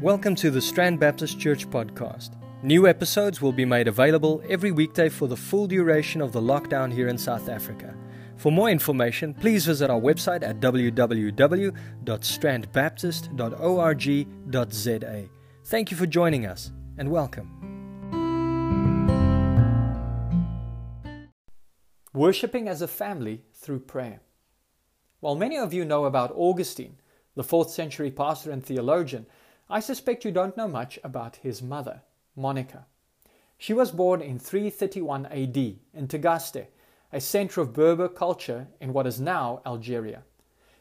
Welcome to the Strand Baptist Church podcast. New episodes will be made available every weekday for the full duration of the lockdown here in South Africa. For more information, please visit our website at www.strandbaptist.org.za. Thank you for joining us and welcome. Worshipping as a family through prayer. While many of you know about Augustine, the 4th century pastor and theologian, I suspect you don't know much about his mother, Monica. She was born in 331 AD in Tagaste, a center of Berber culture in what is now Algeria.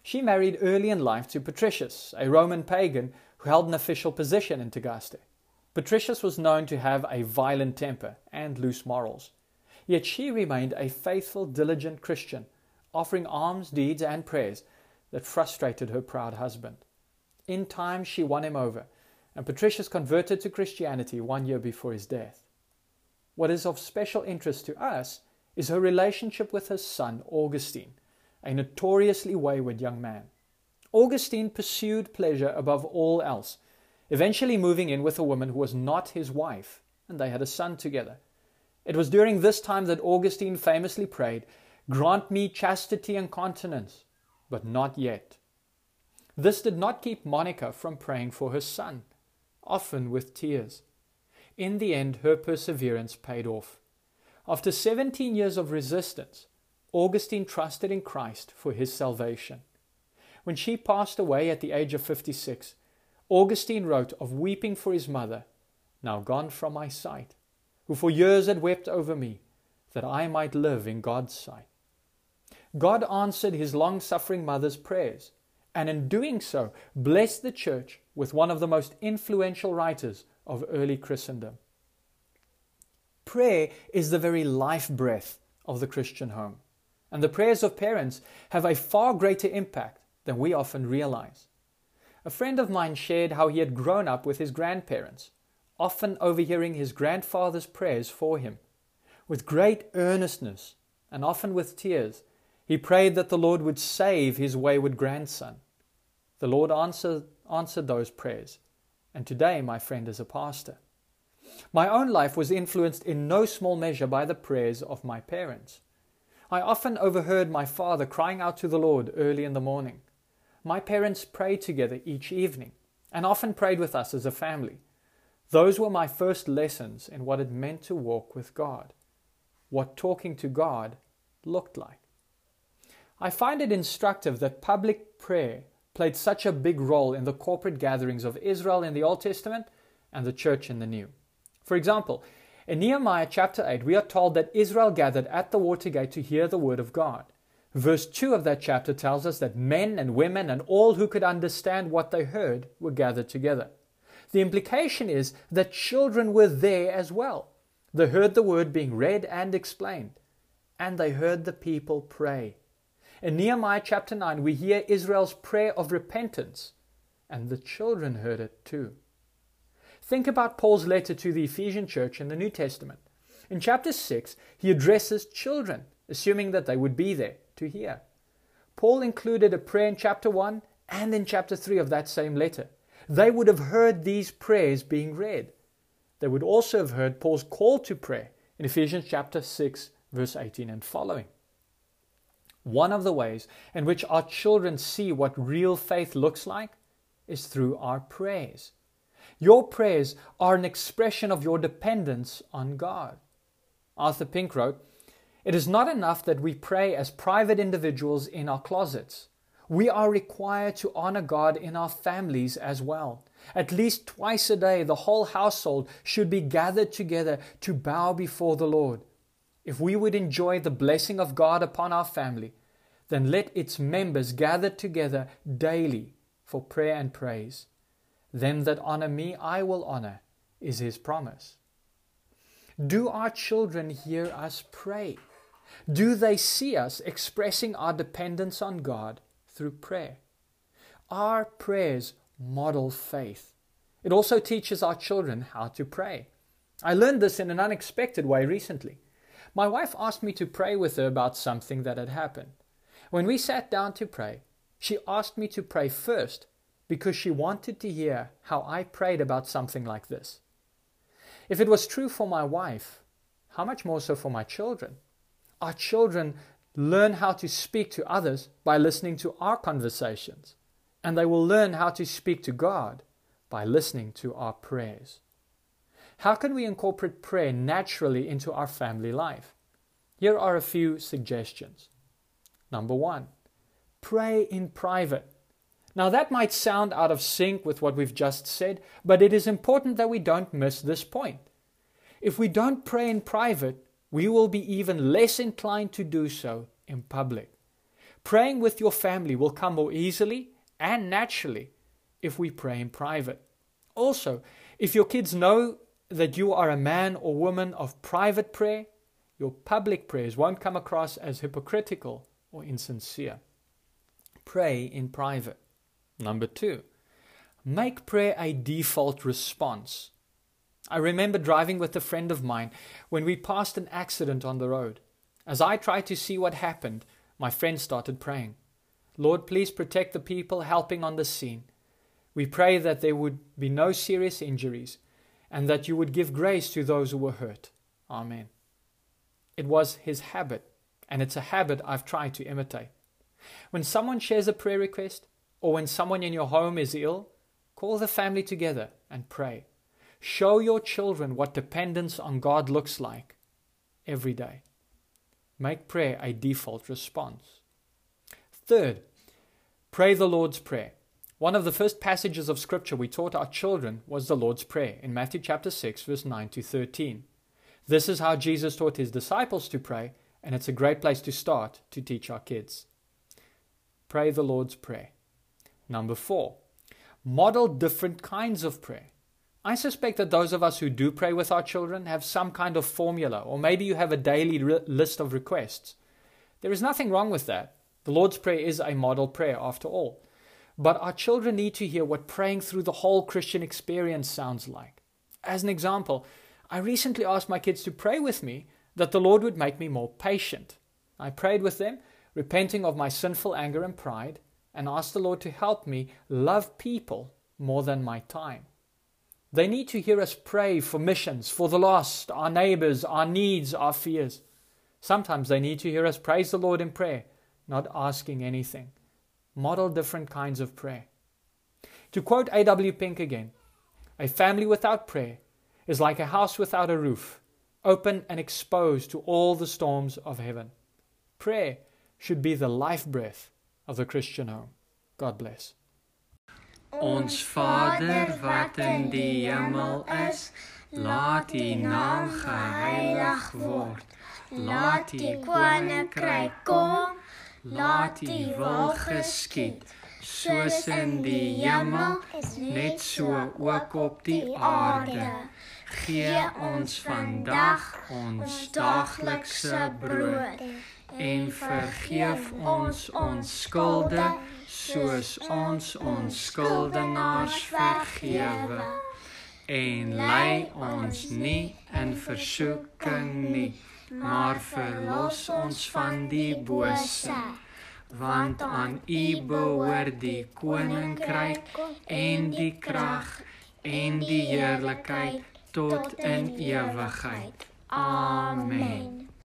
She married early in life to Patricius, a Roman pagan who held an official position in Tagaste. Patricius was known to have a violent temper and loose morals. Yet she remained a faithful, diligent Christian, offering alms, deeds, and prayers that frustrated her proud husband. In time, she won him over, and Patricius converted to Christianity one year before his death. What is of special interest to us is her relationship with her son, Augustine, a notoriously wayward young man. Augustine pursued pleasure above all else, eventually moving in with a woman who was not his wife, and they had a son together. It was during this time that Augustine famously prayed, Grant me chastity and continence, but not yet. This did not keep Monica from praying for her son, often with tears. In the end, her perseverance paid off. After 17 years of resistance, Augustine trusted in Christ for his salvation. When she passed away at the age of 56, Augustine wrote of weeping for his mother, now gone from my sight, who for years had wept over me, that I might live in God's sight. God answered his long suffering mother's prayers and in doing so, blessed the church with one of the most influential writers of early Christendom. Prayer is the very life breath of the Christian home, and the prayers of parents have a far greater impact than we often realize. A friend of mine shared how he had grown up with his grandparents, often overhearing his grandfather's prayers for him. With great earnestness and often with tears, he prayed that the Lord would save his wayward grandson. The Lord answered, answered those prayers, and today my friend is a pastor. My own life was influenced in no small measure by the prayers of my parents. I often overheard my father crying out to the Lord early in the morning. My parents prayed together each evening and often prayed with us as a family. Those were my first lessons in what it meant to walk with God, what talking to God looked like. I find it instructive that public prayer played such a big role in the corporate gatherings of Israel in the Old Testament and the church in the New. For example, in Nehemiah chapter 8, we are told that Israel gathered at the water gate to hear the word of God. Verse 2 of that chapter tells us that men and women and all who could understand what they heard were gathered together. The implication is that children were there as well. They heard the word being read and explained, and they heard the people pray. In Nehemiah chapter 9, we hear Israel's prayer of repentance, and the children heard it too. Think about Paul's letter to the Ephesian church in the New Testament. In chapter 6, he addresses children, assuming that they would be there to hear. Paul included a prayer in chapter 1 and in chapter 3 of that same letter. They would have heard these prayers being read. They would also have heard Paul's call to prayer in Ephesians chapter 6, verse 18 and following. One of the ways in which our children see what real faith looks like is through our prayers. Your prayers are an expression of your dependence on God. Arthur Pink wrote, It is not enough that we pray as private individuals in our closets. We are required to honor God in our families as well. At least twice a day, the whole household should be gathered together to bow before the Lord if we would enjoy the blessing of God upon our family, then let its members gather together daily for prayer and praise. Them that honor me, I will honor, is his promise. Do our children hear us pray? Do they see us expressing our dependence on God through prayer? Our prayers model faith. It also teaches our children how to pray. I learned this in an unexpected way recently. My wife asked me to pray with her about something that had happened. When we sat down to pray, she asked me to pray first because she wanted to hear how I prayed about something like this. If it was true for my wife, how much more so for my children? Our children learn how to speak to others by listening to our conversations, and they will learn how to speak to God by listening to our prayers. How can we incorporate prayer naturally into our family life? Here are a few suggestions. Number one, pray in private. Now, that might sound out of sync with what we've just said, but it is important that we don't miss this point. If we don't pray in private, we will be even less inclined to do so in public. Praying with your family will come more easily and naturally if we pray in private. Also, if your kids know that you are a man or woman of private prayer, your public prayers won't come across as hypocritical or insincere. Pray in private. Number two, make prayer a default response. I remember driving with a friend of mine when we passed an accident on the road. As I tried to see what happened, my friend started praying. Lord, please protect the people helping on the scene. We pray that there would be no serious injuries and that you would give grace to those who were hurt. Amen. It was his habit, and it's a habit I've tried to imitate. When someone shares a prayer request, or when someone in your home is ill, call the family together and pray. Show your children what dependence on God looks like every day. Make prayer a default response. Third, pray the Lord's Prayer. One of the first passages of Scripture we taught our children was the Lord's Prayer in Matthew chapter 6, verse 9 to 13. This is how Jesus taught his disciples to pray, and it's a great place to start to teach our kids. Pray the Lord's Prayer. Number four, model different kinds of prayer. I suspect that those of us who do pray with our children have some kind of formula, or maybe you have a daily re- list of requests. There is nothing wrong with that. The Lord's Prayer is a model prayer, after all. But our children need to hear what praying through the whole Christian experience sounds like. As an example, I recently asked my kids to pray with me that the Lord would make me more patient. I prayed with them, repenting of my sinful anger and pride, and asked the Lord to help me love people more than my time. They need to hear us pray for missions, for the lost, our neighbors, our needs, our fears. Sometimes they need to hear us praise the Lord in prayer, not asking anything model different kinds of prayer. To quote A.W. Pink again, a family without prayer is like a house without a roof, open and exposed to all the storms of heaven. Prayer should be the life breath of the Christian home. God bless. Ons Vader wat in die hemel is, laat U naam geheilig word. Laat U koninkryk kom. Laat U wil geskied, soos in die hemel, net so ook op die aarde. Gee ons vandag ons daaglikse brood en vergeef ons ons skulde soos ons ons skuldenaars vergewe. en lei ons nie in versoeking nie maar verlos ons van die bose. want aan u behoort die koninkryk en die krag en die heerlikheid tot in ewigheid. Amen